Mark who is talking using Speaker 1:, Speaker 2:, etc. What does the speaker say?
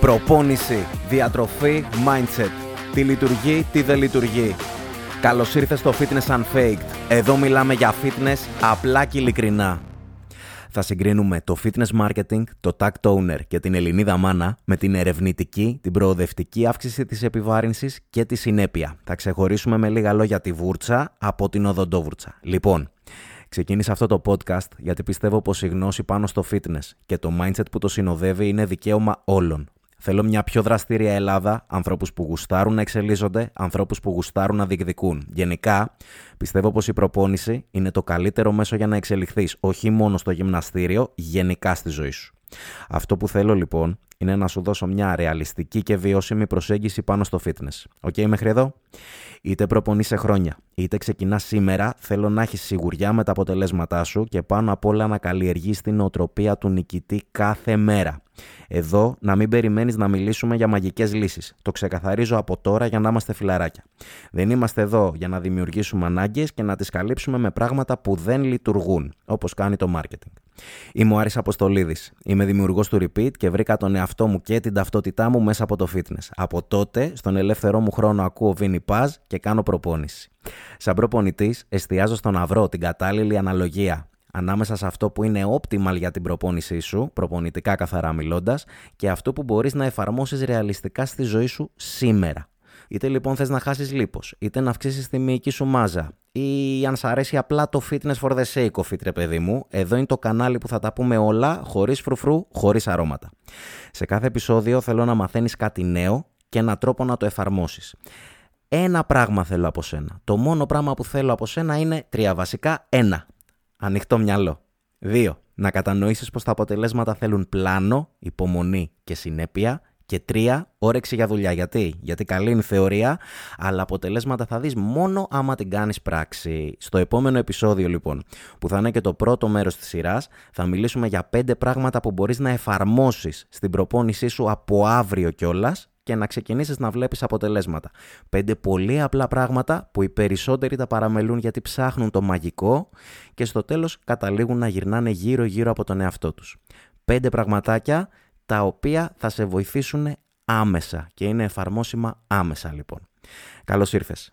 Speaker 1: Προπόνηση, διατροφή, mindset. Τι λειτουργεί, τι δεν λειτουργεί. Καλώς ήρθες στο Fitness Unfaked. Εδώ μιλάμε για fitness απλά και ειλικρινά. Θα συγκρίνουμε το fitness marketing, το tag toner και την Ελληνίδα μάνα με την ερευνητική, την προοδευτική αύξηση της επιβάρυνσης και τη συνέπεια. Θα ξεχωρίσουμε με λίγα λόγια τη βούρτσα από την οδοντόβουρτσα. Λοιπόν, Ξεκίνησα αυτό το podcast γιατί πιστεύω πως η γνώση πάνω στο fitness και το mindset που το συνοδεύει είναι δικαίωμα όλων. Θέλω μια πιο δραστήρια Ελλάδα, ανθρώπους που γουστάρουν να εξελίσσονται, ανθρώπους που γουστάρουν να διεκδικούν. Γενικά, πιστεύω πως η προπόνηση είναι το καλύτερο μέσο για να εξελιχθείς, όχι μόνο στο γυμναστήριο, γενικά στη ζωή σου. Αυτό που θέλω λοιπόν είναι να σου δώσω μια ρεαλιστική και βιώσιμη προσέγγιση πάνω στο fitness. OK, okay, μέχρι εδώ; Είτε προπονείσαι χρόνια, είτε ξεκινάς σήμερα, θέλω να έχεις σιγουριά με τα αποτελέσματά σου και πάνω απ' όλα να καλλιεργείς την νοοτροπία του νικητή κάθε μέρα. Εδώ να μην περιμένεις να μιλήσουμε για μαγικές λύσεις. Το ξεκαθαρίζω από τώρα για να είμαστε φιλαράκια. Δεν είμαστε εδώ για να δημιουργήσουμε ανάγκες και να τις καλύψουμε με πράγματα που δεν λειτουργούν, όπως κάνει το marketing. Είμαι ο Άρης Αποστολίδης. Είμαι δημιουργός του Repeat και βρήκα τον εαυτό μου και την ταυτότητά μου μέσα από το fitness. Από τότε, στον ελεύθερό μου χρόνο ακούω Vini Paz και κάνω προπόνηση. Σαν προπονητής, εστιάζω στο να βρω την κατάλληλη αναλογία ανάμεσα σε αυτό που είναι optimal για την προπόνησή σου, προπονητικά καθαρά μιλώντας, και αυτό που μπορείς να εφαρμόσεις ρεαλιστικά στη ζωή σου σήμερα. Είτε λοιπόν θες να χάσεις λίπος, είτε να αυξήσεις τη μυϊκή σου μάζα, ή αν σ' αρέσει απλά το fitness for the sake of it, ρε παιδί μου, εδώ είναι το κανάλι που θα τα πούμε όλα, χωρίς φρουφρού, χωρίς αρώματα. Σε κάθε επεισόδιο θέλω να μαθαίνεις κάτι νέο και έναν τρόπο να το εφαρμόσεις. Ένα πράγμα θέλω από σένα. Το μόνο πράγμα που θέλω από σένα είναι τρία βασικά. Ένα, ανοιχτό μυαλό. Δύο, να κατανοήσεις πως τα αποτελέσματα θέλουν πλάνο, υπομονή και συνέπεια. Και τρία, όρεξη για δουλειά. Γιατί; Γιατί καλή είναι η θεωρία, αλλά αποτελέσματα θα δεις μόνο άμα την κάνεις πράξη. Στο επόμενο επεισόδιο λοιπόν, που θα είναι και το πρώτο μέρος της σειράς, θα μιλήσουμε για πέντε πράγματα που μπορείς να εφαρμόσεις στην προπόνησή σου από αύριο κιόλας και να ξεκινήσεις να βλέπεις αποτελέσματα. Πέντε πολύ απλά πράγματα που οι περισσότεροι τα παραμελούν γιατί ψάχνουν το μαγικό και στο τέλος καταλήγουν να γυρνάνε γύρω-γύρω από τον εαυτό τους. Πέντε πραγματάκια τα οποία θα σε βοηθήσουν άμεσα και είναι εφαρμόσιμα άμεσα λοιπόν. Καλώς ήρθες.